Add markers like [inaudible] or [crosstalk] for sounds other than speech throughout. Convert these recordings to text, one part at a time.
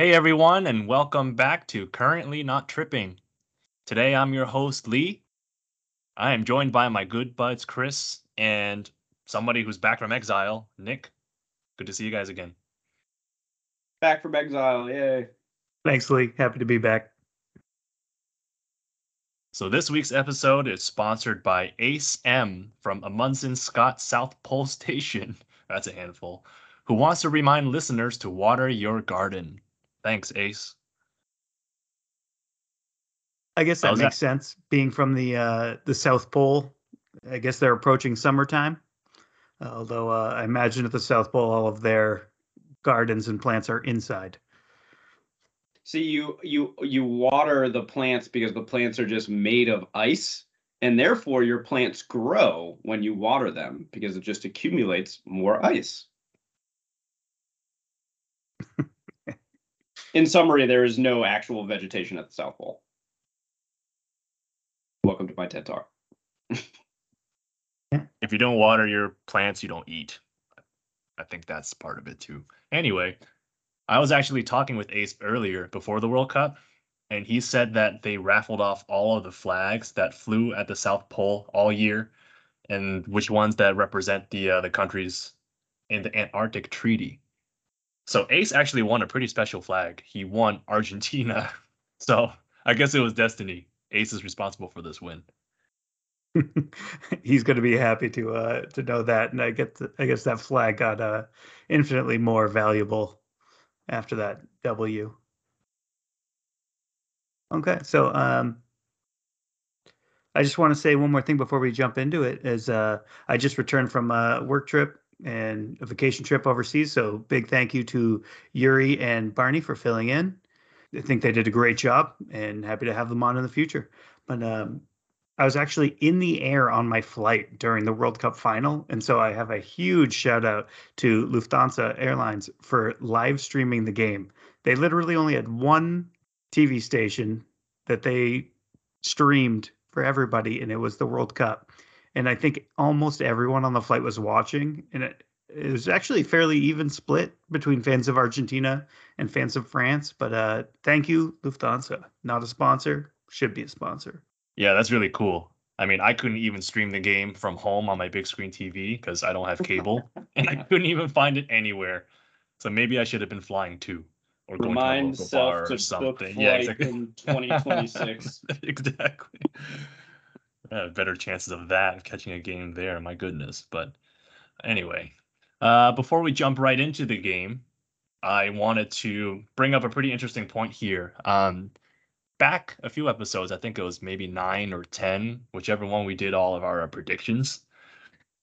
Hey everyone, and welcome back to Currently Not Tripping. Today I'm your host, Lee. I am joined by my good buds, Chris, and somebody who's back from exile, Nick. Good to see you guys again. Back from exile, yay. Thanks, Lee. Happy to be back. So this week's episode is sponsored by Ace M from Amundsen Scott South Pole Station. [laughs] That's a handful. Who wants to remind listeners to water your garden? Thanks, Ace. I guess that How's makes sense. Being from the uh, the South Pole, I guess they're approaching summertime. although uh, I imagine at the South Pole, all of their gardens and plants are inside. See, you you you water the plants because the plants are just made of ice, and therefore your plants grow when you water them because it just accumulates more ice. [laughs] In summary, there is no actual vegetation at the South Pole. Welcome to my TED Talk. If you don't water your plants, you don't eat. I think that's part of it too. Anyway, I was actually talking with Ace earlier before the World Cup, and he said that they raffled off all of the flags that flew at the South Pole all year, and which ones that represent the uh, the countries in the Antarctic Treaty. So Ace actually won a pretty special flag. He won Argentina. [laughs] So I guess it was destiny. Ace is responsible for this win. [laughs] He's going to be happy to uh, to know that, and I get the, I guess that flag got uh, infinitely more valuable after that W. Okay, so um, I just want to say one more thing before we jump into it. Is uh, I just returned from a work trip and a vacation trip overseas, so big thank you to Yuri and Barney for filling in. I think they did a great job, and happy to have them on in the future. But um, I was actually in the air on my flight during the World Cup final. And so I have a huge shout out to Lufthansa Airlines for live streaming the game. They literally only had one TV station that they streamed for everybody, and it was the World Cup. And I think almost everyone on the flight was watching. And it, it was actually fairly even split between fans of Argentina and fans of France. But uh, thank you, Lufthansa. Not a sponsor, should be a sponsor. Yeah, that's really cool. I mean, I couldn't even stream the game from home on my big screen TV because I don't have cable, [laughs] and I couldn't even find it anywhere. So maybe I should have been flying too, or going Remind to a local bar or to book something. flight Yeah, exactly. in [laughs] 2026. exactly. Uh, better chances of that catching a game there. My goodness. But anyway, uh, before we jump right into the game, I wanted to bring up a pretty interesting point here. Um, back a few episodes, I think it was maybe nine or ten, whichever one we did all of our uh, predictions.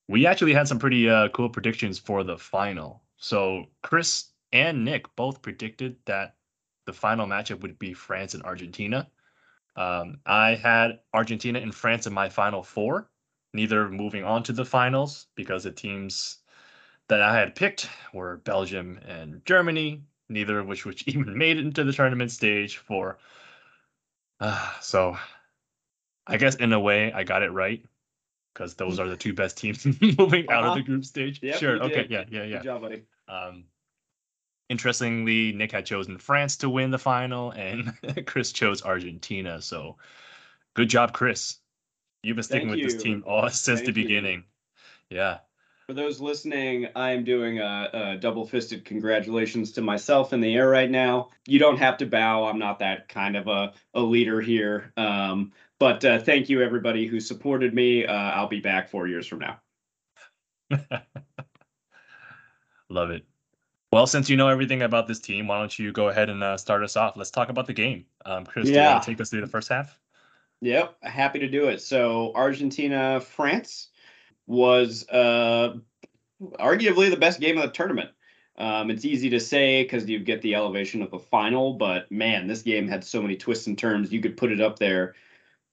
We actually had some pretty uh, cool predictions for the final. So Chris and Nick both predicted that the final matchup would be France and Argentina. Um, I had Argentina and France in my final four, neither moving on to the finals because the teams that I had picked were Belgium and Germany, neither of which which [laughs] even made it into the tournament stage for. Uh, [sighs] so, I guess in a way I got it right because those are the two best teams [laughs] moving out of the Uh-huh. group stage. Yep, sure. Okay. did. Yeah. Yeah. Yeah. Good job, buddy. Um, interestingly, Nick had chosen France to win the final, and [laughs] Chris chose Argentina. So, good job, Chris. You've been sticking Thank with this team all [laughs] since the Thank you. beginning. Yeah. For those listening, I am doing a, a double fisted congratulations to myself in the air right now. You don't have to bow. I'm not that kind of a, a leader here. Um, but uh, thank you, everybody who supported me. Uh, I'll be back four years from now. [laughs] Love it. Well, since you know everything about this team, why don't you go ahead and uh, start us off? Let's talk about the game. Um, Chris, do you Yeah. want to take us through the first half? Yep, happy to do it. So Argentina, France was uh, arguably the best game of the tournament. Um, it's easy to say because you get the elevation of the final, but man, this game had so many twists and turns. You could put it up there,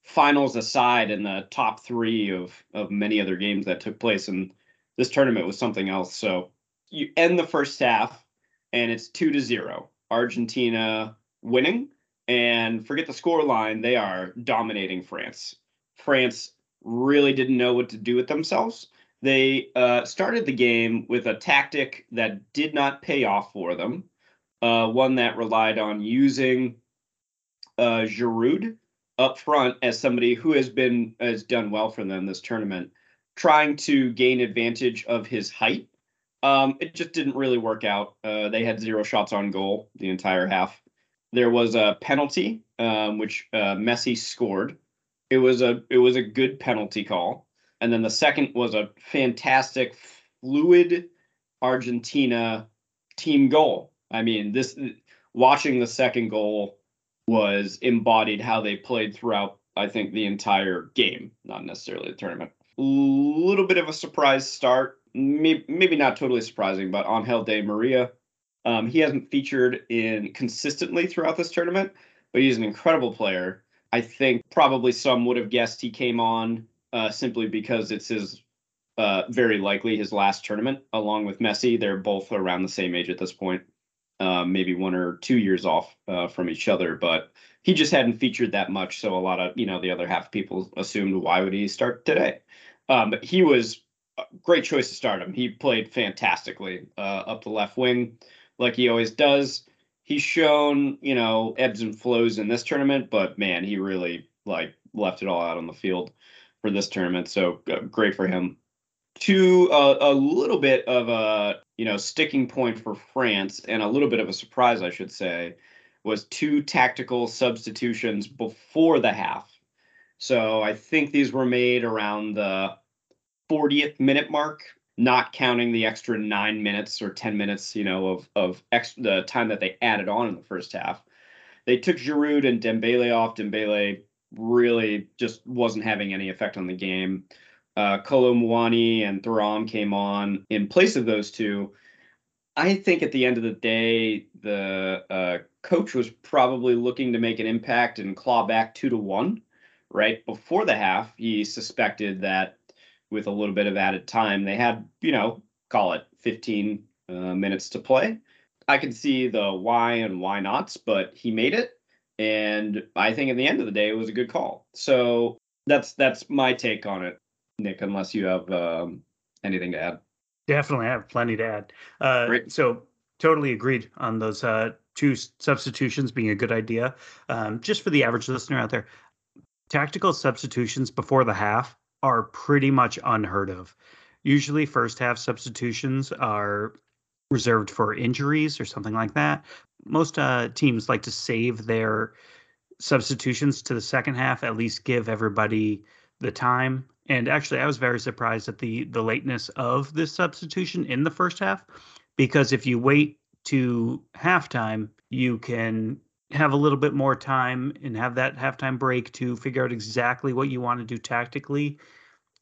finals aside, in the top three of of many other games that took place. And this tournament was something else. So you end the first half, and it's two to zero. Argentina winning and forget the score line, they are dominating France. France really didn't know what to do with themselves. They uh, started the game with a tactic that did not pay off for them. uh, one that relied on using uh, Giroud up front as somebody who has been has done well for them this tournament, trying to gain advantage of his height. Um, it just didn't really work out. Uh, they had zero shots on goal the entire half. There was a penalty, um, which uh, Messi scored. It was a it was a good penalty call, and then the second was a fantastic, fluid Argentina team goal. I mean, this watching the second goal was embodied how they played throughout. I think the entire game, not necessarily the tournament. A little bit of a surprise start, maybe, not totally surprising, but Angel Di Maria um, he hasn't featured in consistently throughout this tournament, but he's an incredible player. I think probably some would have guessed he came on uh, simply because it's his uh, very likely his last tournament, along with Messi. They're both around the same age at this point, uh, maybe one or two years off uh, from each other. But he just hadn't featured that much, so a lot of you know the other half people assumed why would he start today? Um, but he was great choice to start him. He played fantastically uh, up the left wing like he always does. He's shown, you know, ebbs and flows in this tournament, but man, he really like left it all out on the field for this tournament. So uh, great for him. To uh, a little bit of a you know sticking point for France, and a little bit of a surprise, I should say, was two tactical substitutions before the half. So I think these were made around the 40th minute mark not counting the extra nine minutes or 10 minutes, you know, of, of ex- the time that they added on in the first half. They took Giroud and Dembele off. Dembele really just wasn't having any effect on the game. Uh, Kolo Muani and Thuram came on in place of those two. I think at the end of the day, the uh, coach was probably looking to make an impact and claw back two to one. Right before the half, he suspected that with a little bit of added time. They had, you know, call it 15 uh, minutes to play. I can see the why and why nots, but he made it, and I think at the end of the day, it was a good call. So that's that's my take on it, Nick. Unless you have um, anything to add. Definitely, I have plenty to add. Uh. So totally agreed on those uh, two substitutions being a good idea. Um, just for the average listener out there, tactical substitutions before the half are pretty much unheard of. Usually, first half substitutions are reserved for injuries or something like that. Most uh, teams like to save their substitutions to the second half, at least give everybody the time. And actually, I was very surprised at the the lateness of this substitution in the first half, because if you wait to halftime, you can have a little bit more time and have that halftime break to figure out exactly what you want to do tactically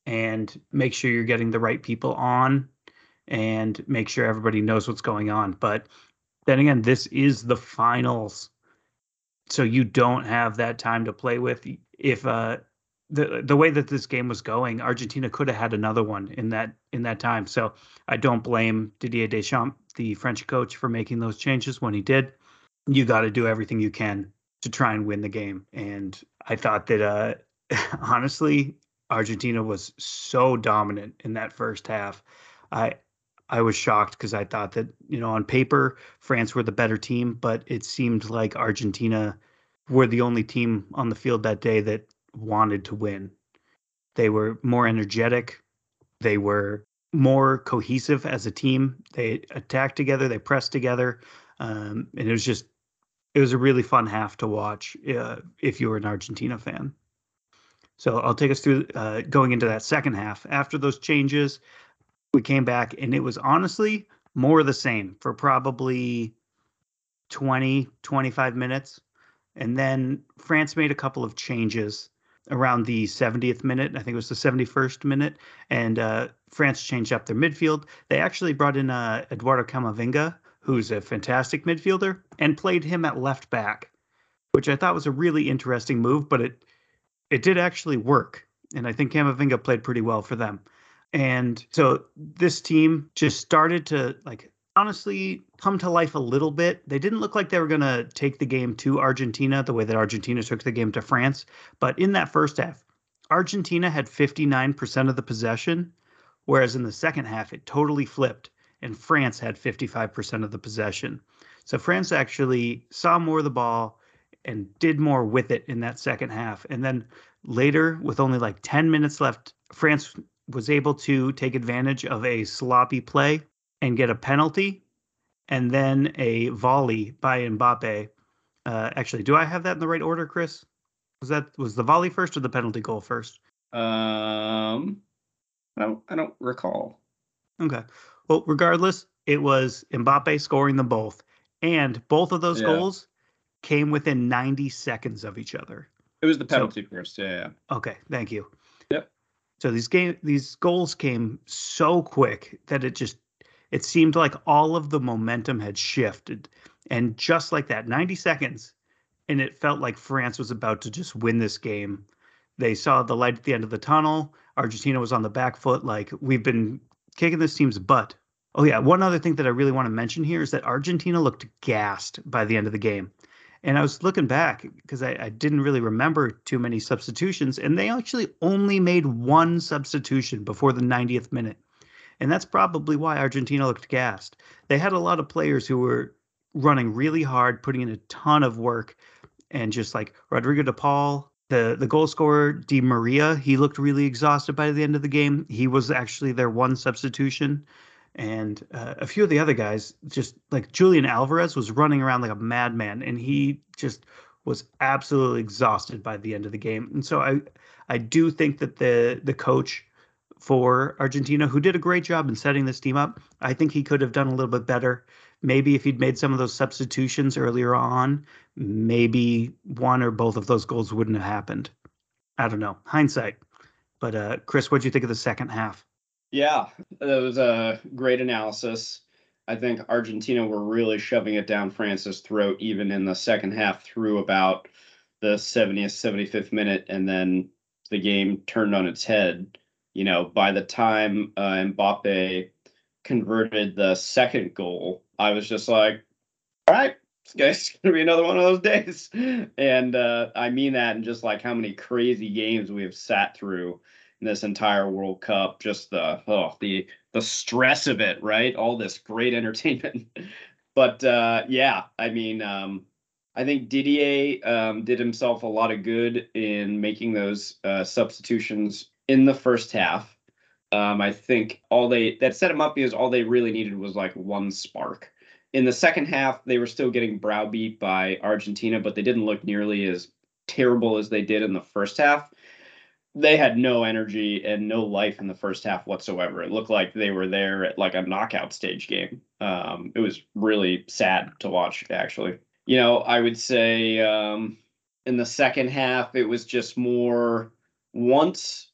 and make sure you're getting the right people on and make sure everybody knows what's going on. But then again, this is the finals. So you don't have that time to play with. If uh the the way that this game was going, Argentina could have had another one in that in that time. So I don't blame Didier Deschamps, the French coach, for making those changes when he did. You got to do everything you can to try and win the game. And I thought that uh [laughs] honestly, Argentina was so dominant in that first half. I I was shocked because I thought that, you know, on paper, France were the better team, but it seemed like Argentina were the only team on the field that day that wanted to win. They were more energetic. They were more cohesive as a team. They attacked together, they pressed together. Um, and it was just, it was a really fun half to watch uh, if you were an Argentina fan. So I'll take us through uh, going into that second half. After those changes, we came back and it was honestly more the same for probably 20, 25 minutes. And then France made a couple of changes around the 70th minute. I think it was the 71st minute. And uh, France changed up their midfield. They actually brought in uh, Eduardo Camavinga, who's a fantastic midfielder, and played him at left back, which I thought was a really interesting move, but it it did actually work. And I think Camavinga played pretty well for them. And so this team just started to like honestly come to life a little bit. They didn't look like they were going to take the game to Argentina the way that Argentina took the game to France. But in that first half, Argentina had 59% of the possession, whereas in the second half, it totally flipped and France had 55% of the possession. So France actually saw more of the ball and did more with it in that second half. And then later, with only like 10 minutes left, France was able to take advantage of a sloppy play and get a penalty and then a volley by Mbappe. Uh, actually, do I have that in the right order, Chris? Was that was the volley first or the penalty goal first? Um, I don't, I don't recall. Okay. Well, regardless, it was Mbappe scoring them both, and both of those Yeah. goals came within 90 seconds of each other. It was the So- penalty first. Yeah, yeah. Okay, thank you. Yep. So these game these goals came so quick that it just it seemed like all of the momentum had shifted. And just like that, 90 seconds, and it felt like France was about to just win this game. They saw the light at the end of the tunnel. Argentina was on the back foot. Like we've been kicking this team's butt. Oh yeah, one other thing that I really want to mention here is that Argentina looked gassed by the end of the game. And I was looking back because I, I didn't really remember too many substitutions, and they actually only made one substitution before the 90th minute. And that's probably why Argentina looked gassed. They had a lot of players who were running really hard, putting in a ton of work, and just like Rodrigo de Paul, the, the goal scorer, Di Maria, he looked really exhausted by the end of the game. He was actually their one substitution and uh, a few of the other guys just like Julian Alvarez was running around like a madman and he just was absolutely exhausted by the end of the game. And so I I do think that the the coach for Argentina who did a great job in setting this team up, I think he could have done a little bit better. Maybe if he'd made some of those substitutions earlier on, maybe one or both of those goals wouldn't have happened. I don't know. Hindsight. But uh Chris, what do you think of the second half? Yeah, that was a great analysis. I think Argentina were really shoving it down France's throat, even in the second half, through about the 70th, 75th minute, and then the game turned on its head. You know, by the time uh, Mbappe converted the second goal, I was just like, all right, [laughs] going to be another one of those days. And uh, I mean that in just like how many crazy games we have sat through in this entire World Cup. Just the oh the the stress of it, right? All this great entertainment. [laughs] but uh, yeah, I mean, um, I think Didier um, did himself a lot of good in making those uh, substitutions in the first half. Um, I think all they that set him up because all they really needed was like one spark. In the second half, they were still getting browbeat by Argentina, but they didn't look nearly as terrible as they did in the first half they had no energy and no life in the first half whatsoever. It looked like they were there at like a knockout stage game. Um, it was really sad to watch, actually. You know, I would say um, in the second half, it was just more once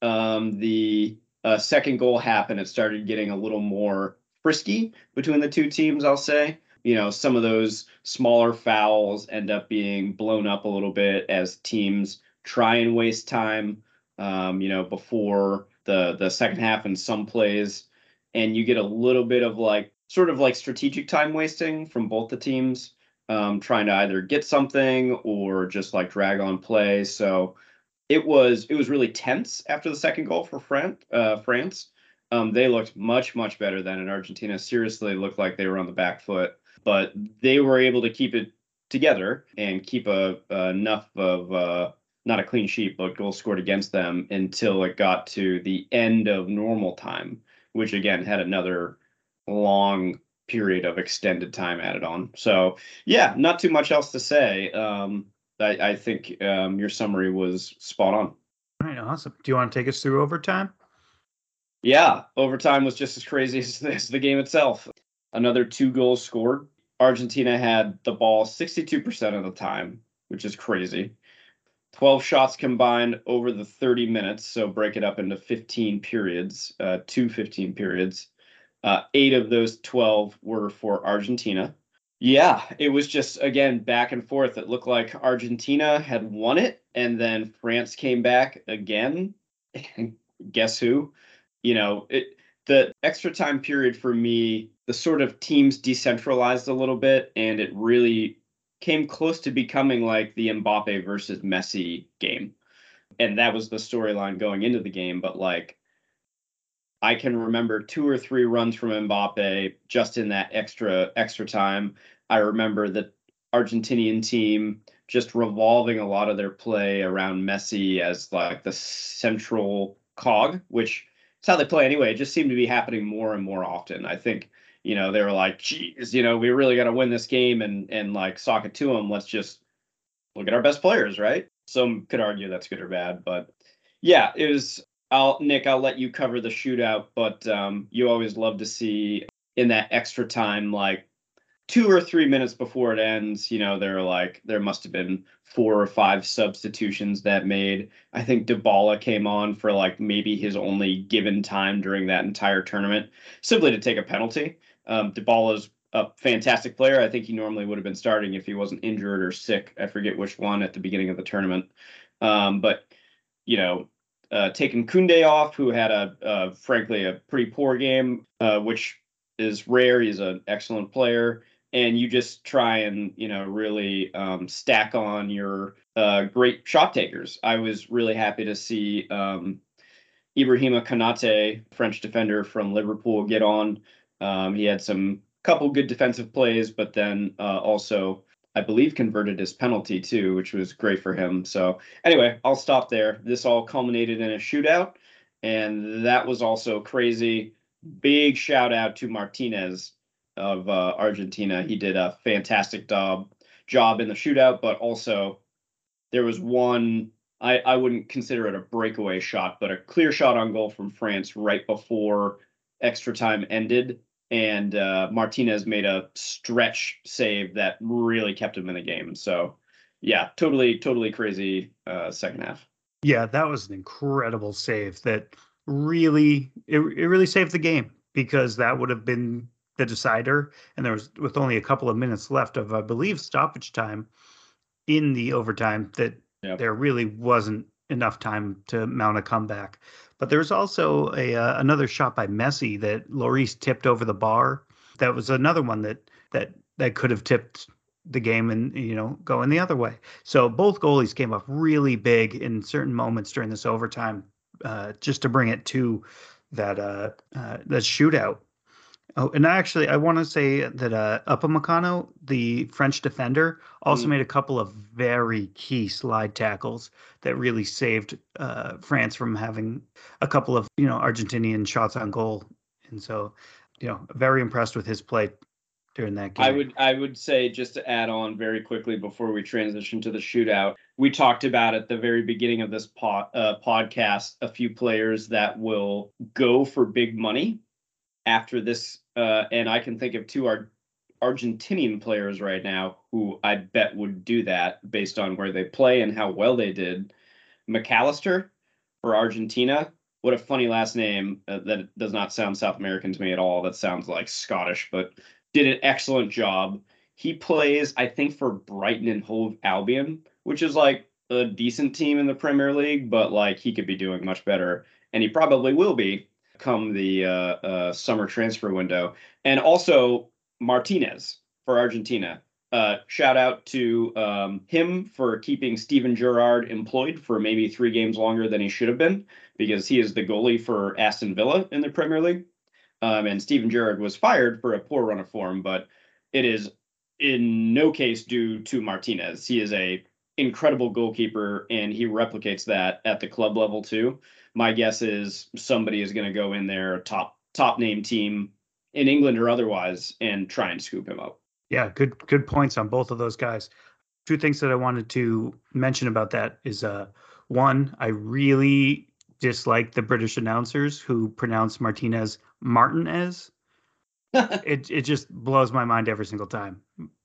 um, the uh, second goal happened, it started getting a little more frisky between the two teams, I'll say. You know, some of those smaller fouls end up being blown up a little bit as teams try and waste time um, you know before the the second half in some plays and you get a little bit of like sort of like strategic time wasting from both the teams um, trying to either get something or just like drag on play so it was it was really tense after the second goal for uh, France um, they looked much much better than in Argentina seriously looked like they were on the back foot but they were able to keep it together and keep a enough of uh, not a clean sheet, but goals scored against them until it got to the end of normal time, which again had another long period of extended time added on. So yeah, not too much else to say. Um, I, I think um, your summary was spot on. All right, awesome. Do you want to take us through overtime? Yeah, overtime was just as crazy [laughs] as, as the game itself. Another two goals scored. Argentina had the ball 62% of the time, which is crazy. 12 shots combined over the 30 minutes. So break it up into 15 periods, uh, two 15 periods. Uh, eight of those 12 were for Argentina. Yeah, it was just, again, back and forth. It looked like Argentina had won it, and then France came back again. Guess who? You know, it the extra time period for me, the sort of teams decentralized a little bit, and it really came close to becoming like the Mbappe versus Messi game. And that was the storyline going into the game. But like, I can remember two or three runs from Mbappe just in that extra extra time. I remember the Argentinian team just revolving a lot of their play around Messi as like the central cog, which is how they play anyway. It just seemed to be happening more and more often. I think you know they were like, "Geez, you know, we really got to win this game and and like sock it to them. Let's just look at our best players, right?" Some could argue that's good or bad, but yeah, it was. I'll Nick, I'll let you cover the shootout, but um, you always love to see in that extra time, like two or three minutes before it ends, you know, there are like there must have been four or five substitutions that made. I think Dybala came on for like maybe his only given time during that entire tournament, simply to take a penalty. Um, Dybala's a fantastic player. I think he normally would have been starting if he wasn't injured or sick. I forget which one at the beginning of the tournament. Um, but you know, uh, taking Koundé off, who had a frankly a pretty poor game, uh, which is rare. He's an excellent player and you just try and you know really um, stack on your uh, great shot takers. I was really happy to see um, Ibrahima Konate, French defender from Liverpool, get on. Um, he had some couple good defensive plays, but then uh, also I believe converted his penalty too, which was great for him. So anyway, I'll stop there. This all culminated in a shootout, and that was also crazy. Big shout out to Martinez of uh, Argentina. He did a fantastic job job in the shootout, but also there was one I, I wouldn't consider it a breakaway shot, but a clear shot on goal from France right before extra time ended. And uh, Martinez made a stretch save that really kept him in the game. So, yeah, totally, totally crazy uh, second half. Yeah, that was an incredible save that really it, it really saved the game because that would have been the decider, and there was with only a couple of minutes left of, I believe, stoppage time in the overtime that yep. there really wasn't enough time to mount a comeback. But there was also a uh, another shot by Messi that Lloris tipped over the bar. That was another one that that that could have tipped the game and you know going the other way. So both goalies came up really big in certain moments during this overtime, uh, just to bring it to that uh, uh that shootout. Oh, and actually, I want to say that uh, Upamecano, the French defender, also mm. made a couple of very key slide tackles that really saved uh, France from having a couple of you know Argentinian shots on goal. And so, you know, very impressed with his play during that game. I would I would say just to add on very quickly before we transition to the shootout, we talked about at the very beginning of this pod, uh, podcast a few players that will go for big money after this, uh, and I can think of two Ar- Argentinian players right now who I bet would do that based on where they play and how well they did. Mac Allister for Argentina. What a funny last name. Uh, that does not sound South American to me at all. That sounds like Scottish, but did an excellent job. He plays, I think, for Brighton and Hove Albion, which is like a decent team in the Premier League, but like he could be doing much better, and he probably will be come the uh, uh, summer transfer window. And also Martinez for Argentina. Uh, shout out to um, him for keeping Steven Gerrard employed for maybe three games longer than he should have been, because he is the goalie for Aston Villa in the Premier League. Um, and Steven Gerrard was fired for a poor run of form, but it is in no case due to Martinez. He is a incredible goalkeeper, and he replicates that at the club level too my guess is somebody is going to go in there, top top name team in England or otherwise, and try and scoop him up. Yeah, good good points on both of those guys. Two things that I wanted to mention about that is uh one, I really dislike the British announcers who pronounce Martinez Martinez. [laughs] it it just blows my mind every single time.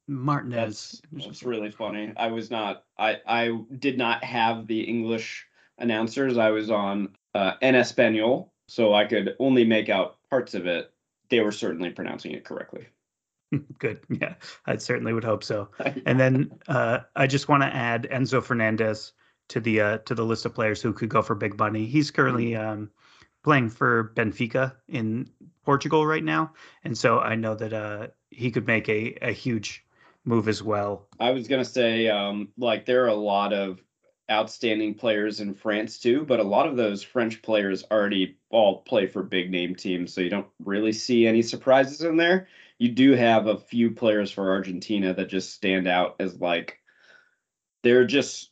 Martinez. That's, that's really funny. I was not I I did not have the English announcers. I was on uh, En Espanol, so I could only make out parts of it. They were certainly pronouncing it correctly. [laughs] Good. Yeah, I certainly would hope so. [laughs] and then uh, I just want to add Enzo Fernandez to the uh, to the list of players who could go for big money. He's currently mm-hmm. um, playing for Benfica in Portugal right now, and so I know that uh, he could make a, a huge move as well. I was gonna say, um, like there are a lot of outstanding players in France too, but a lot of those French players already all play for big name teams, so you don't really see any surprises in there. you do have a few players for Argentina that just stand out as like they're just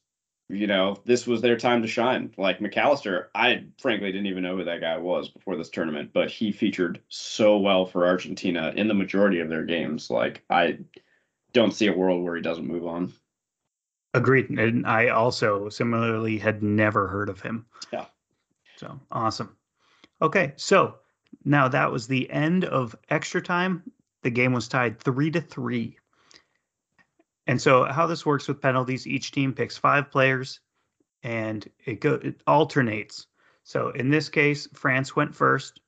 you know this was their time to shine. Like Mac Allister, I frankly didn't even know who that guy was before this tournament, but he featured so well for Argentina in the majority of their games. Like I don't see a world where he doesn't move on. Agreed. And I also similarly had never heard of him. Yeah. So awesome. Okay. So now that was the end of extra time. The game was tied three to three. And so how this works with penalties, each team picks five players and it go it alternates. So in this case, France went first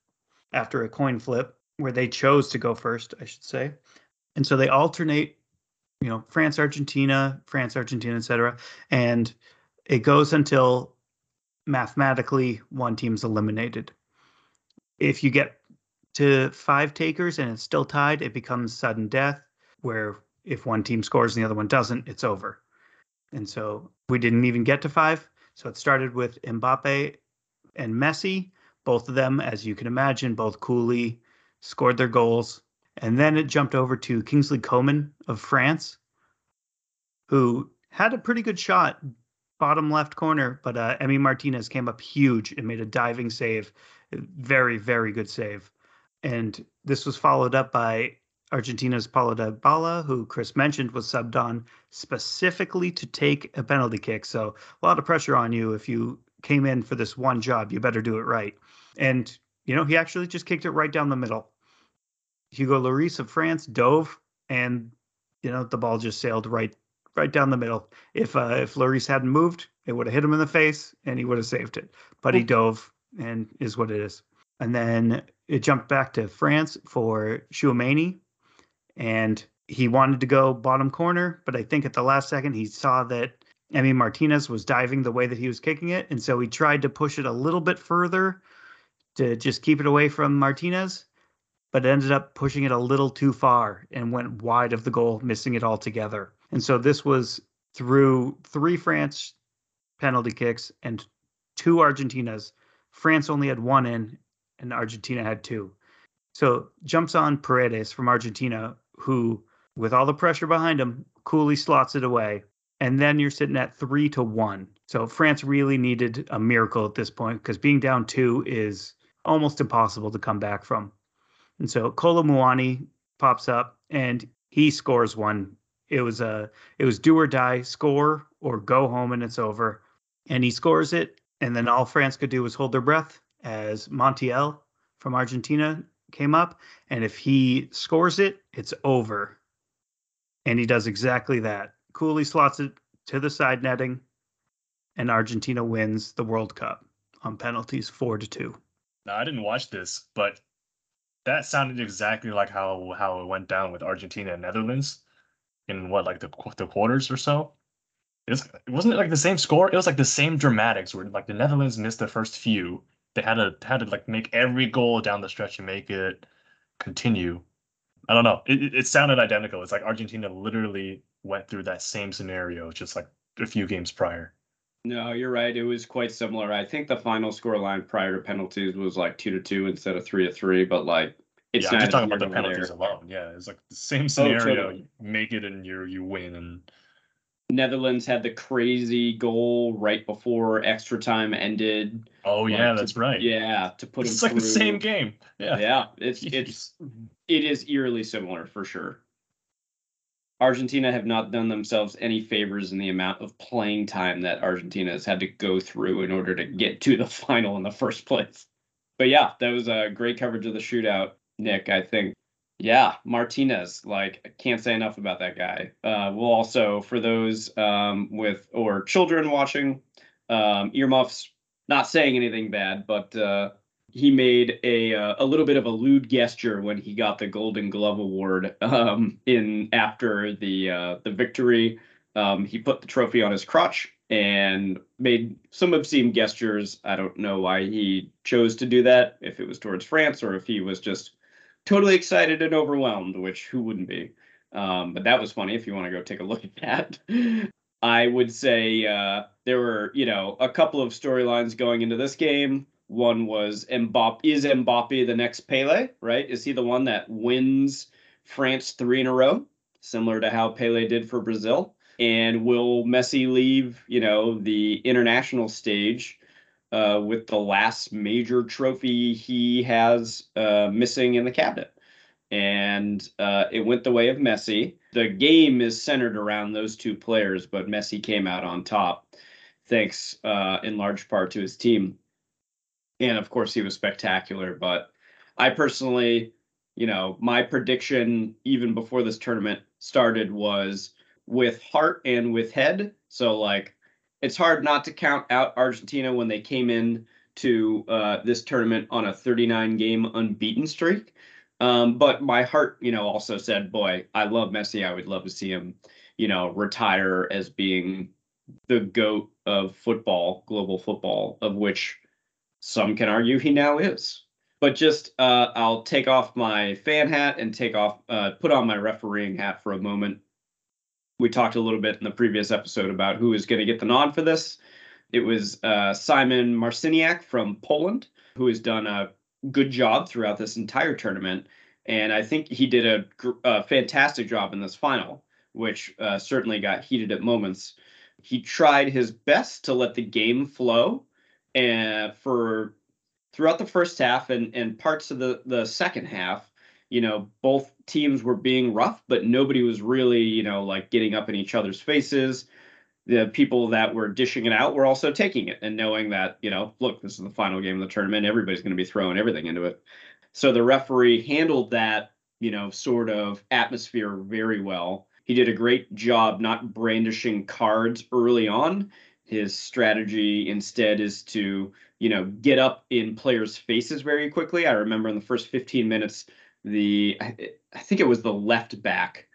after a coin flip where they chose to go first, I should say. And so they alternate you know France Argentina France Argentina etc and it goes until mathematically one team's eliminated. If you get to five takers and it's still tied it becomes sudden death where if one team scores and the other one doesn't it's over. And so we didn't even get to five. So it started with Mbappe and Messi. Both of them as you can imagine both coolly scored their goals and then it jumped over to Kingsley Coman of France, who had a pretty good shot, bottom left corner, but uh, Emi Martinez came up huge and made a diving save. Very, very good save. And this was followed up by Argentina's Paulo Dybala, who Chris mentioned was subbed on specifically to take a penalty kick. So a lot of pressure on you if you came in for this one job. You better do it right. And, you know, he actually just kicked it right down the middle. Hugo Lloris of France dove, and you know the ball just sailed right right down the middle. If uh, if Lloris hadn't moved, it would have hit him in the face, and he would have saved it. But he dove, and is what it is. And then it jumped back to France for Tchouameni, and he wanted to go bottom corner, but I think at the last second he saw that Emi Martinez was diving the way that he was kicking it, and so he tried to push it a little bit further to just keep it away from Martinez but it ended up pushing it a little too far and went wide of the goal, missing it altogether. And so this was through three France penalty kicks and two Argentinas. France only had one in, and Argentina had two. So jumps on Paredes from Argentina, who, with all the pressure behind him, coolly slots it away. And then you're sitting at three to one. So France really needed a miracle at this point because being down two is almost impossible to come back from. And so Kolo Muani pops up and he scores one. It was a it was do or die, score or go home and it's over. And he scores it, and then all France could do was hold their breath as Montiel from Argentina came up. And if he scores it, it's over. And he does exactly that. Coolly slots it to the side netting, and Argentina wins the World Cup on penalties four to two. Now I didn't watch this, but that sounded exactly like how how it went down with Argentina and Netherlands in what like the the quarters or so. It was wasn't it like the same score? It was like the same dramatics where like the Netherlands missed the first few. They had to had to like make every goal down the stretch and make it continue. I don't know. It it sounded identical. It's like Argentina literally went through that same scenario just like a few games prior. No, you're right. It was quite similar. I think the final score line prior to penalties was like two to two instead of three to three, but like it's yeah, I'm just talking about the penalties there. alone. Yeah, it's like the same oh, scenario. Oh, totally. make it and you you win and Netherlands had the crazy goal right before extra time ended. Oh like yeah, that's right. Yeah, to put it's like through. the same game. Yeah, yeah, it's it's it is eerily similar for sure. Argentina have not done themselves any favors in the amount of playing time that Argentina has had to go through in order to get to the [laughs] final in the first place. But yeah, that was a great coverage of the shootout, Nick. I think. Yeah, Martinez. Like, I can't say enough about that guy. Uh, we'll also, for those um, with or children watching, um, earmuffs. Not saying anything bad, but uh, he made a uh, a little bit of a lewd gesture when he got the Golden Glove award um, in after the uh, the victory. Um, he put the trophy on his crotch and made some obscene gestures. I don't know why he chose to do that. If it was towards France or if he was just totally excited and overwhelmed, which who wouldn't be? Um, but that was funny. If you want to go take a look at that. [laughs] I would say uh, there were, you know, a couple of storylines going into this game. One was Mbappe. Is Mbappe the next Pele? Right? Is he the one that wins France three in a row, similar to how Pele did for Brazil? And will Messi leave, you know, the international stage uh, with the last major trophy he has uh, missing in the cabinet? And uh, it went the way of Messi. The game is centered around those two players, but Messi came out on top, thanks uh, in large part to his team. And of course, he was spectacular. But I personally, you know, my prediction even before this tournament started was with heart and with head. So like it's hard not to count out Argentina when they came in to uh, this tournament on a 39 game unbeaten streak. Um, but my heart, you know, also said, boy, I love Messi. I would love to see him, you know, retire as being the goat of football, global football, of which some can argue he now is. But just uh, I'll take off my fan hat and take off, uh, put on my refereeing hat for a moment we talked a little bit in the previous episode about who is going to get the nod for this. It was uh, Simon Marciniak from Poland, who has done a good job throughout this entire tournament. And I think he did a, a fantastic job in this final, which uh, certainly got heated at moments. He tried his best to let the game flow and for throughout the first half and, and parts of the, the second half you know, both teams were being rough, but nobody was really, you know, like getting up in each other's faces. The people that were dishing it out were also taking it and knowing that, you know, look, this is the final game of the tournament. Everybody's going to be throwing everything into it. So the referee handled that, you know, sort of atmosphere very well. He did a great job not brandishing cards early on. His strategy instead is to, you know, get up in players' faces very quickly. I remember in the first 15 minutes, the I, think it was the left back,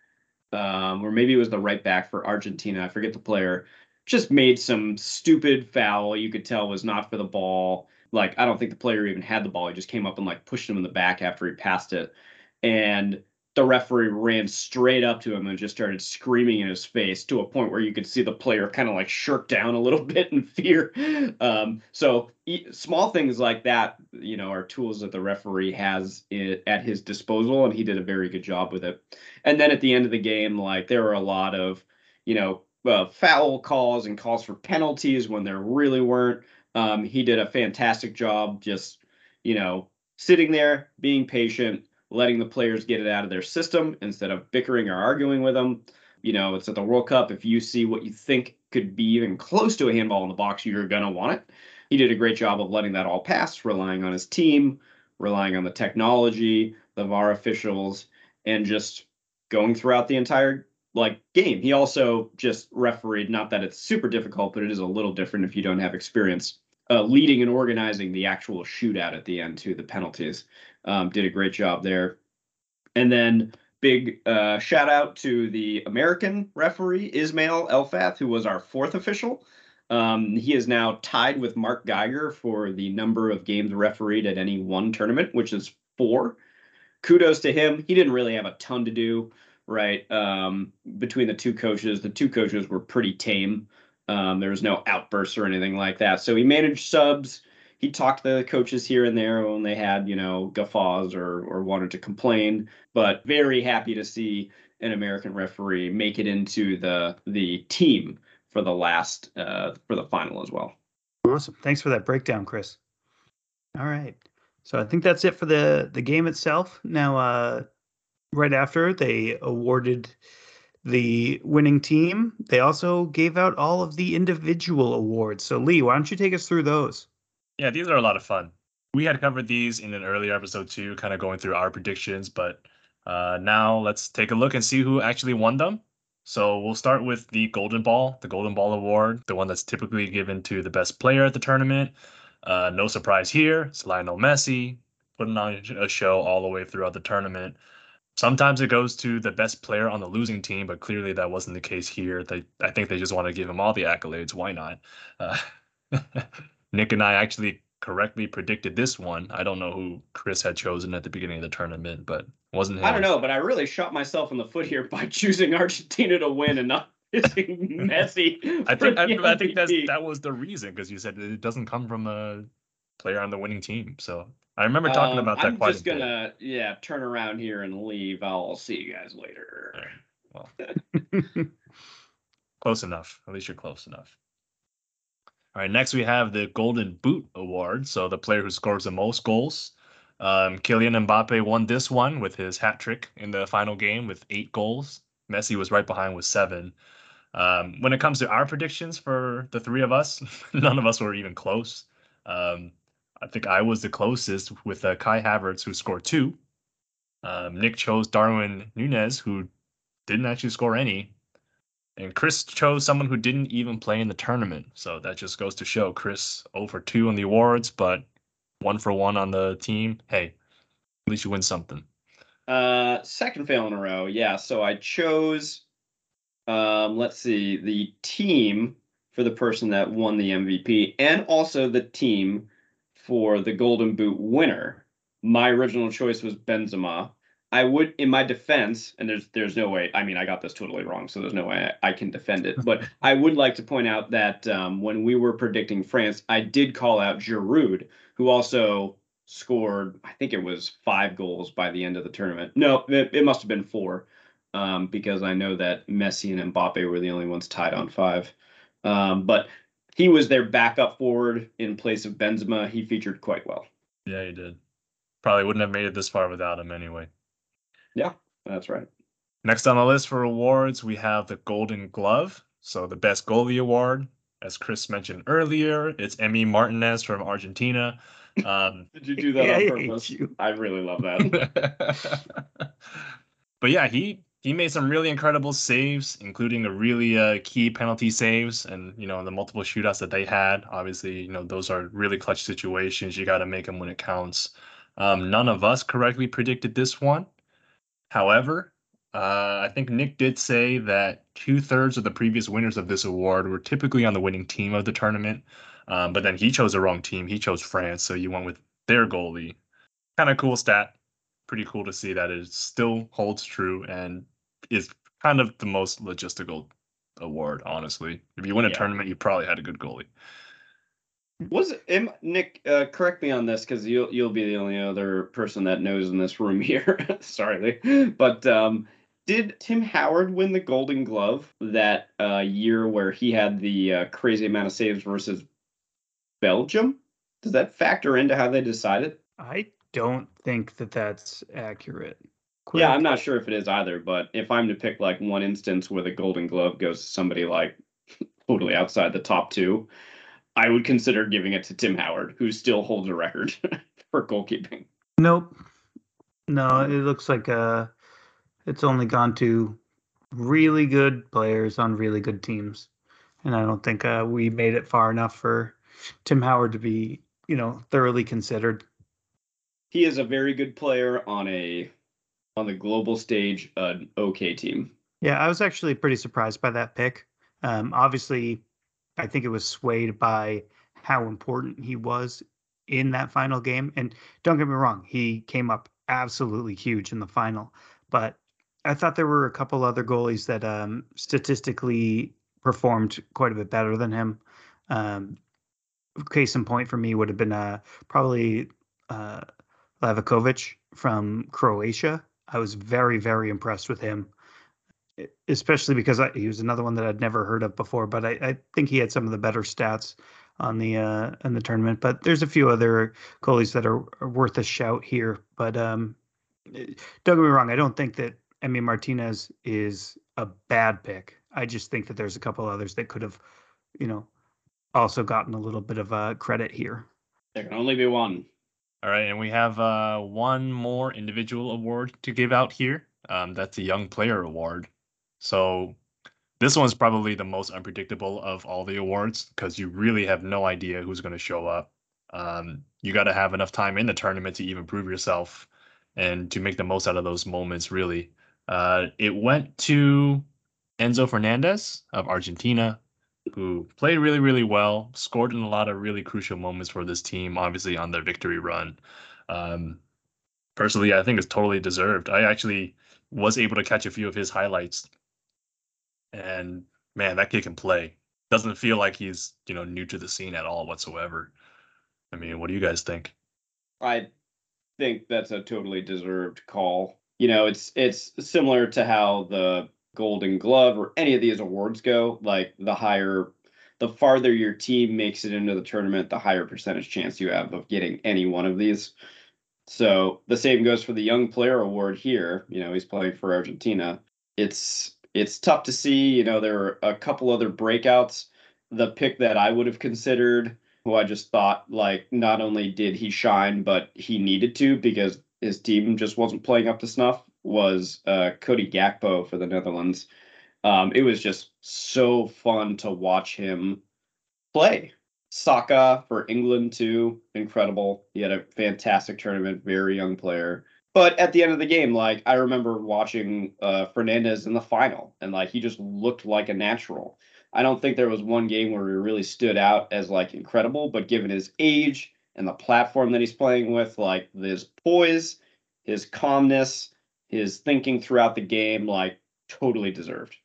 um, or maybe it was the right back for Argentina. I forget the player. Just made some stupid foul. You could tell was not for the ball. Like I don't think the player even had the ball. He just came up and like pushed him in the back after he passed it. And the referee ran straight up to him and just started screaming in his face to a point where you could see the player kind of like shirk down a little [laughs] bit in fear. Um, so e- small things like that, you know, are tools that the referee has at his disposal, and he did a very good job with it. And then at the end of the game, like there were a lot of, you know, uh, foul calls and calls for penalties when there really weren't. Um, he did a fantastic job, just you know, sitting there, being patient letting the players get it out of their system instead of bickering or arguing with them. You know, it's at the World Cup. If you see what you think could be even close to a handball in the box, you're going to want it. He did a great job of letting that all pass, relying on his team, relying on the technology, the VAR officials, and just going throughout the entire like game. He also just refereed, not that it's super difficult, but it is a little different if you don't have experience. Uh, leading and organizing the actual shootout at the end to the penalties um, did a great job there. And then big uh, shout out to the American referee Ismail Elfath, who was our fourth official. Um, he is now tied with Mark Geiger for the number of games refereed at any one tournament, which is four. Kudos to him. He didn't really have a ton to do, right? Um, between the two coaches, the two coaches were pretty tame. Um, there was no outbursts or anything like that. So he managed subs he talked to the coaches here and there when they had, you know, guffaws or or wanted to complain, but very happy to see an American referee make it into the the team for the last uh for the final as well. Awesome. Thanks for that breakdown, Chris. All right. So I think that's it for the the game itself. Now uh right after they awarded the winning team, they also gave out all of the individual awards. So Lee, why don't you take us through those? Yeah, these are a lot of fun. We had covered these in an earlier episode too, kind of going through our predictions, but uh, now let's take a look and see who actually won them. So we'll start with the Golden Ball, the Golden Ball Award, the one that's typically given to the best player at the tournament. Uh, no surprise here, it's Lionel Messi putting on a show all the way throughout the tournament. Sometimes it goes to the best player on the losing team, but clearly that wasn't the case here. They, I think they just want to give him all the accolades. Why not? Uh, [laughs] Nick and I actually correctly predicted this one. I don't know who Chris had chosen at the beginning of the tournament, but wasn't him. I don't know, but I really shot myself in the foot here by [laughs] choosing Argentina to win and not [laughs] choosing Messi. I think I, I, think that's, that was the reason because you said it doesn't come from a player on the winning team. So I remember talking Um, about that quite I'm quite just a bit. gonna yeah turn around here and leave. I'll see you guys later. Well, [laughs] close enough. At least you're close enough. All right, next we have the Golden Boot Award. So the player who scores the most goals. Um, Kylian Mbappe won this one with his hat trick in the final game with eight goals. Messi was right behind with seven. Um, when it comes to our predictions for the three of us, [laughs] none of us were even close. Um, I think I was the closest with uh, Kai Havertz, who scored two. Um, Nick chose Darwin Nunez, who didn't actually score any. And Chris chose someone who didn't even play in the tournament. So that just goes to show Chris 0 for 2 on the awards, but one for one on the team. Hey, at least you win something. Uh, second fail in a row. Yeah. So I chose, um, let's see, the team for the person that won the MVP, and also the team for the Golden Boot winner. My original choice was Benzema. I would, in my defense, and there's there's no way. I mean, I got this totally wrong, so there's no way I, I can defend it. But [laughs] I would like to point out that um, when we were predicting France, I did call out Giroud, who also scored, I think it was five goals by the end of the tournament. No, it, it must have been four, um, because I know that Messi and Mbappe were the only ones tied on five. Um, but he was their backup forward in place of Benzema. He featured quite well. Yeah, he did. Probably wouldn't have made it this far without him anyway. Yeah, that's right. Next on the list for awards, we have the Golden Glove. So the best goalie award, as Chris mentioned earlier, it's Emi Martinez from Argentina. Um, [laughs] Did you do that Yeah, on hate purpose? you. I really love that. [laughs] [laughs] but yeah, he he made some really incredible saves, including a really uh, key penalty saves, and you know the multiple shootouts that they had. Obviously, you know those are really clutch situations. You got to make them when it counts. Um, none of us correctly predicted this one. However, uh, I think Nick did say that two thirds of the previous winners of this award were typically on the winning team of the tournament. Um, but then he chose the wrong team. He chose France, so you went with their goalie. Kind of cool stat. Pretty cool to see that it still holds true and is kind of the most logistical award, honestly. If you win a Yeah. tournament, you probably had a good goalie. Was it, am, Nick? Uh, correct me on this because you'll you'll be the only other person that knows in this room [laughs] here. Sorry, Lee. but um, did Tim Howard win the Golden Glove that uh, year where he had the uh, crazy amount of saves versus Belgium? Does that factor into how they decided? I don't think that that's accurate. Yeah, I'm not sure if it is either. But if I'm to pick like one instance where the Golden Glove goes to somebody like [laughs] totally outside the top two, I would consider giving it to Tim Howard, who still holds a record [laughs] for goalkeeping. Nope. No, it looks like uh it's only gone to really good players on really good teams. And I don't think uh we made it far enough for Tim Howard to be, you know, thoroughly considered. he is a very good player on a on the global stage an okay team Yeah, I was actually pretty surprised by that pick. Um obviously I think it was swayed by how important he was in that final game. And don't get me wrong, he came up absolutely huge in the final. But I thought there were a couple other goalies that um, statistically performed quite a bit better than him. Um, case in point for me would have been uh, probably uh, Livakovic from Croatia. I was very, very impressed with him, especially because I, he was another one that I'd never heard of before. But I, I think he had some of the better stats on the uh, in the tournament. But there's a few other goalies that are, are worth a shout here. But um, don't get me wrong, I don't think that Emi Martinez is a bad pick. I just think that there's a couple others that could have, you know, also gotten a little bit of uh, credit here. there can only be one All right, and we have uh, one more individual award to give out here. Um, that's the Young Player Award. So this one's probably the most unpredictable of all the awards because you really have no idea who's going to show up. Um, you got to have enough time in the tournament to even prove yourself and to make the most out of those moments, really. Uh, it went to Enzo Fernandez of Argentina, who played really, really well, scored in a lot of really crucial moments for this team, obviously on their victory run. Um, personally, I think it's totally deserved. I actually was able to catch a few of his highlights, and man, that kid can play. Doesn't feel like he's you know new to the scene at all whatsoever. I mean, what do you guys think? I think that's a totally deserved call. You know, it's it's similar to how the Golden Glove or any of these awards go. Like the higher, the farther your team makes it into the tournament, the higher percentage chance you have of getting any one of these. So the same goes for the Young Player Award here. You know, he's playing for Argentina. It's it's tough to see. You know, there are a couple other breakouts. The pick that I would have considered, who I just thought like not only did he shine, but he needed to because his team just wasn't playing up to snuff, was uh, Cody Gakpo for the Netherlands. Um, it was just so fun to watch him play. Saka for England too, incredible. He had a fantastic tournament, very young player. But at the end of the game, like I remember watching uh, Fernandez in the final, and like he just looked like a natural. I don't think there was one game where he really stood out as like incredible, but given his age and the platform that he's playing with, like his poise, his calmness, his thinking throughout the game, like totally deserved.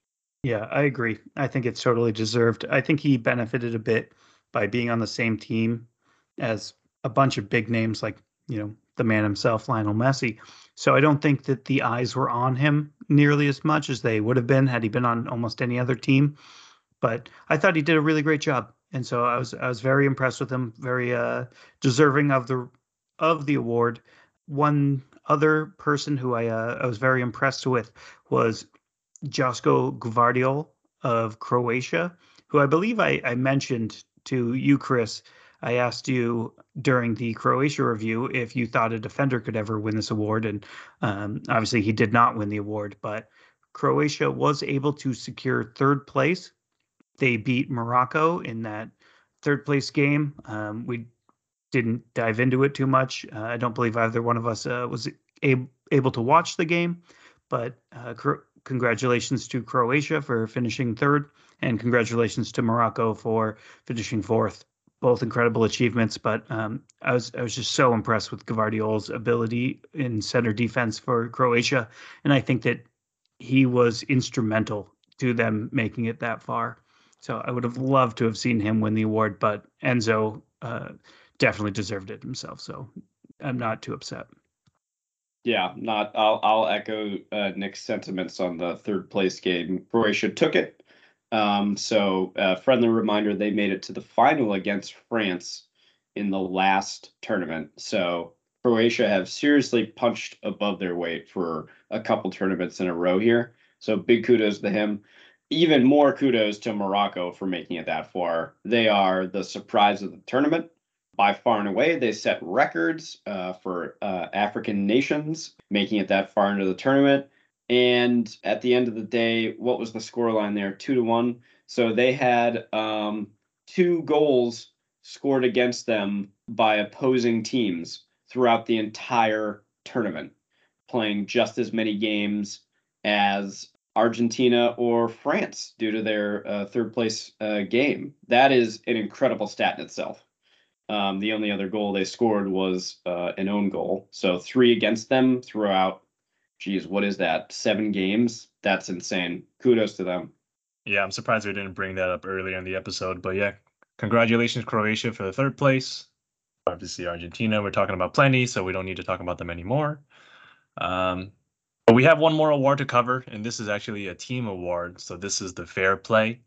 Yeah, I agree. I think it's totally deserved. I think he benefited a bit by being on the same team as a bunch of big names like, you know, the man himself, Lionel Messi. So I don't think that the eyes were on him nearly as much as they would have been had he been on almost any other team. But I thought he did a really great job. And so I was I was very impressed with him, very uh deserving of the of the award. One other person who I uh, I was very impressed with was Josko Gvardiol of Croatia, who I believe I, I mentioned to you, Chris. I asked you during the Croatia review if you thought a defender could ever win this award, and um, obviously he did not win the award. But Croatia was able to secure third place. They beat Morocco in that third place game. Um, we didn't dive into it too much. Uh, I don't believe either one of us uh, was able able to watch the game, but uh, congratulations to Croatia for finishing third, and congratulations to Morocco for finishing fourth. Both incredible achievements, but um, I was I was just so impressed with Gvardiol's ability in center defense for Croatia, and I think that he was instrumental to them making it that far. So I would have loved to have seen him win the award, but Enzo uh, definitely deserved it himself. So I'm not too upset. Yeah, not. I'll I'll echo uh, Nick's sentiments on the third place game. Croatia took it. Um, so uh, friendly reminder, they made it to the final against France in the last tournament. So Croatia have seriously punched above their weight for a couple tournaments in a row here. So big kudos to him. Even more kudos to Morocco for making it that far. They are the surprise of the tournament by far and away. They set records uh, for uh, African nations, making it that far into the tournament. And at the end of the day, what was the scoreline there? Two to one. So they had um, two goals scored against them by opposing teams throughout the entire tournament, playing just as many games as Argentina or France due to their uh, third place uh, game. That is an incredible stat in itself. Um, the only other goal they scored was uh, an own goal. So three against them throughout, geez, what is that? Seven games? That's insane. Kudos to them. Yeah, I'm surprised we didn't bring that up earlier in the episode. But yeah, congratulations, Croatia, for the third place. Obviously, Argentina, we're talking about plenty, so we don't need to talk about them anymore. Um, but we have one more award to cover, and this is actually a team award. So this is the fair play.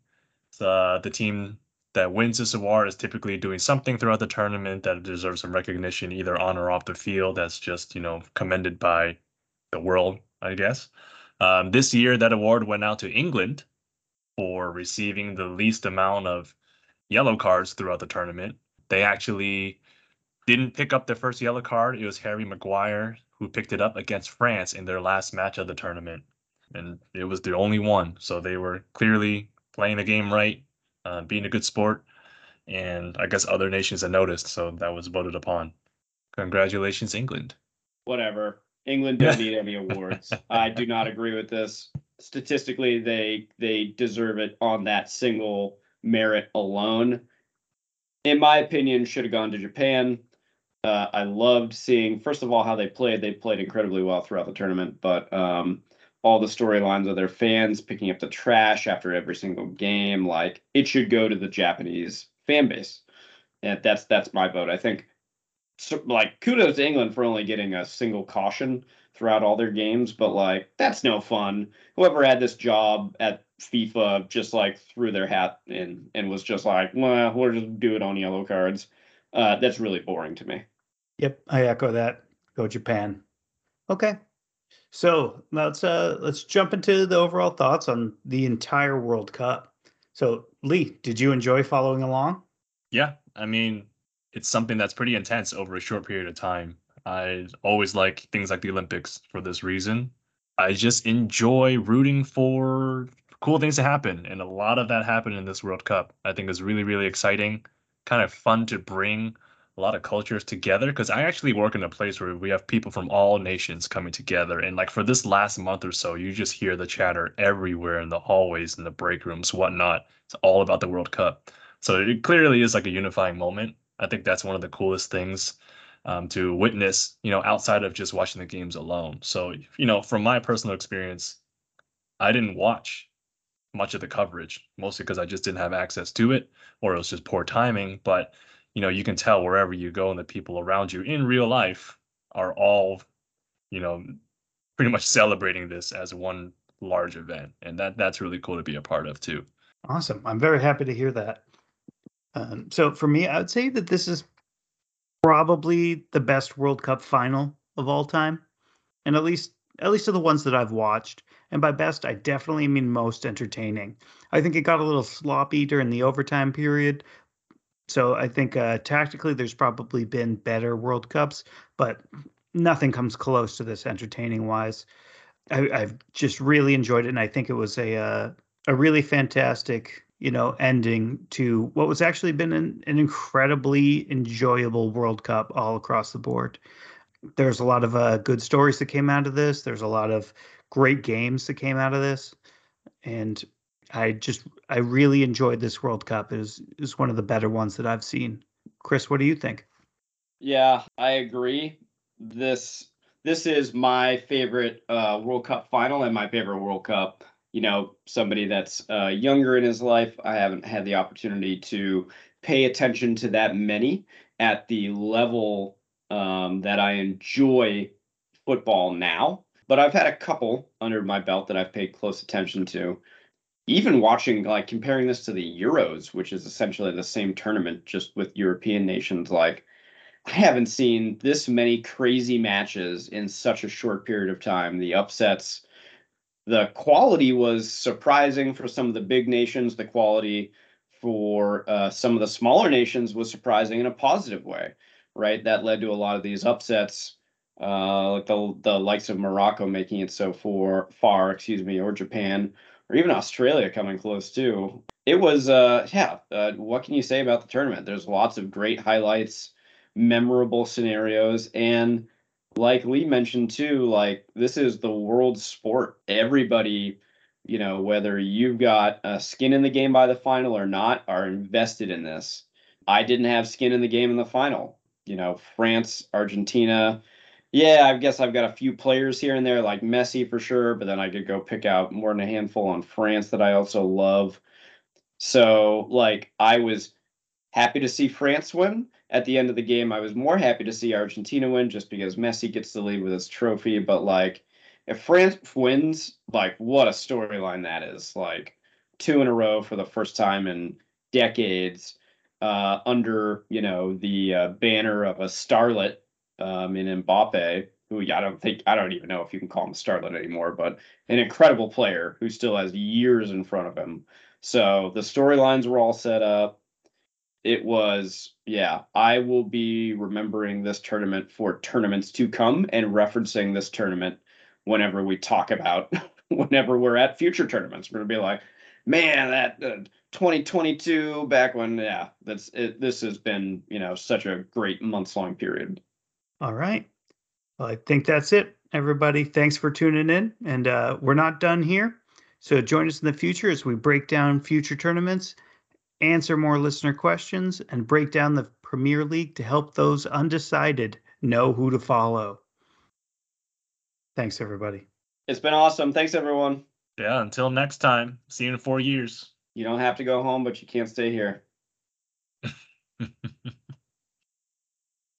Uh, the team that wins this award is typically doing something throughout the tournament that deserves some recognition, either on or off the field. That's just you know commended by the world, I guess. Um, this year, that award went out to England for receiving the least amount of yellow cards throughout the tournament. They actually didn't pick up their first yellow card. It was Harry Maguire who picked it up against France in their last match of the tournament. And it was the only one. So they were clearly playing the game right, uh, being a good sport, and I guess other nations had noticed, so that was voted upon. Congratulations, England. Whatever. England don't need any [laughs] awards. I do not agree with this. Statistically, they they deserve it on that single merit alone. In my opinion, should have gone to Japan. Uh, I loved seeing, first of all, how they played. They played incredibly well throughout the tournament, but um, all the storylines of their fans picking up the trash after every single game. Like it should go to the Japanese fan base. And that's that's my vote. I think so, like kudos to England for only getting a single caution throughout all their games, but like that's no fun. Whoever had this job at FIFA just like threw their hat in and was just like, well, we'll just do it on yellow cards. Uh, that's really boring to me. Yep, I echo that. Go Japan. Okay. So let's uh let's jump into the overall thoughts on the entire World Cup. So Lee, did you enjoy following along? Yeah, I mean, it's something that's pretty intense over a short period of time. I always like things like the Olympics for this reason. I just enjoy rooting for cool things to happen, and a lot of that happened in this World Cup. I think is really really exciting, kind of fun to bring lot of cultures together because I actually work in a place where we have people from all nations coming together. And like for this last month or so, you just hear the chatter everywhere in the hallways, in the break rooms, whatnot. It's all about the World Cup. So it clearly is like a unifying moment. I think that's one of the coolest things um, to witness, you know, outside of just watching the games alone. So, you know, from my personal experience, I didn't watch much of the coverage, mostly because I just didn't have access to it or it was just poor timing. But you know, you can tell wherever you go and the people around you in real life are all, you know, pretty much [laughs] celebrating this as one large event. And that that's really cool to be a part of too. Awesome. I'm very happy to hear that. Um, so for me, I would say that this is probably the best World Cup final of all time. And at least at least of the ones that I've watched. And by best, I definitely mean most entertaining. I think it got a little sloppy during the overtime period, so I think uh, tactically, there's probably been better World Cups, but nothing comes close to this entertaining wise. I, have just really enjoyed it, and I think it was a uh, a really fantastic, you know, ending to what was actually been an, an incredibly enjoyable World Cup all across the board. There's a lot of uh, good stories that came out of this. There's a lot of great games that came out of this, and I just I really enjoyed this World Cup. It is is one of the better ones that I've seen. Chris, what do you think? Yeah, I agree. This this is my favorite uh, World Cup final and my favorite World Cup. You know, somebody that's uh, younger in his life, I haven't had the opportunity to pay attention to that many at the level um, that I enjoy football now. But I've had a couple under my belt that I've paid close attention to even watching like comparing this to the Euros, which is essentially the same tournament just with European nations, like I haven't seen this many crazy matches in such a short period of time. The upsets, the quality was surprising for some of the big nations. The quality for uh, some of the smaller nations was surprising in a positive way, right? That led to a lot of these upsets, uh, like the the likes of Morocco making it so far, excuse me, or Japan or even Australia coming close too. It was, uh, yeah. Uh, what can you say about the tournament? There's lots of great highlights, memorable scenarios, and like Lee mentioned too, like this is the world sport. Everybody, you know, whether you've got a skin in the game by the final or not, are invested in this. I didn't have skin in the game in the final. You know, France, Argentina, yeah, I guess I've got a few players here and there, like Messi for sure, but then I could go pick out more than a handful on France that I also love. So, like, I was happy to see France win. At the end of the game, I was more happy to see Argentina win just because Messi gets to leave with his trophy. But, like, if France wins, like, what a storyline that is. Like, two in a row for the first time in decades uh, under, you know, the uh, banner of a starlet um, in Mbappe, who I don't think I don't even know if you can call him a starlet anymore, but an incredible player who still has years in front of him. So the storylines were all set up. It was, yeah, I will be remembering this tournament for tournaments to come and referencing this tournament whenever we talk about, [laughs] whenever we're at future tournaments. We're going to be like, man, that uh, 2022 back when, yeah, that's it. This has been, you know, such a great months long period. All right. Well, I think that's it, everybody. Thanks for tuning in. And uh, we're not done here. So join us in the future as we break down future tournaments, answer more listener questions, and break down the Premier League to help those undecided know who to follow. Thanks, everybody. It's been awesome. Thanks, everyone. Yeah, until next time. See you in four years. You don't have to go home, but you can't stay here. [laughs]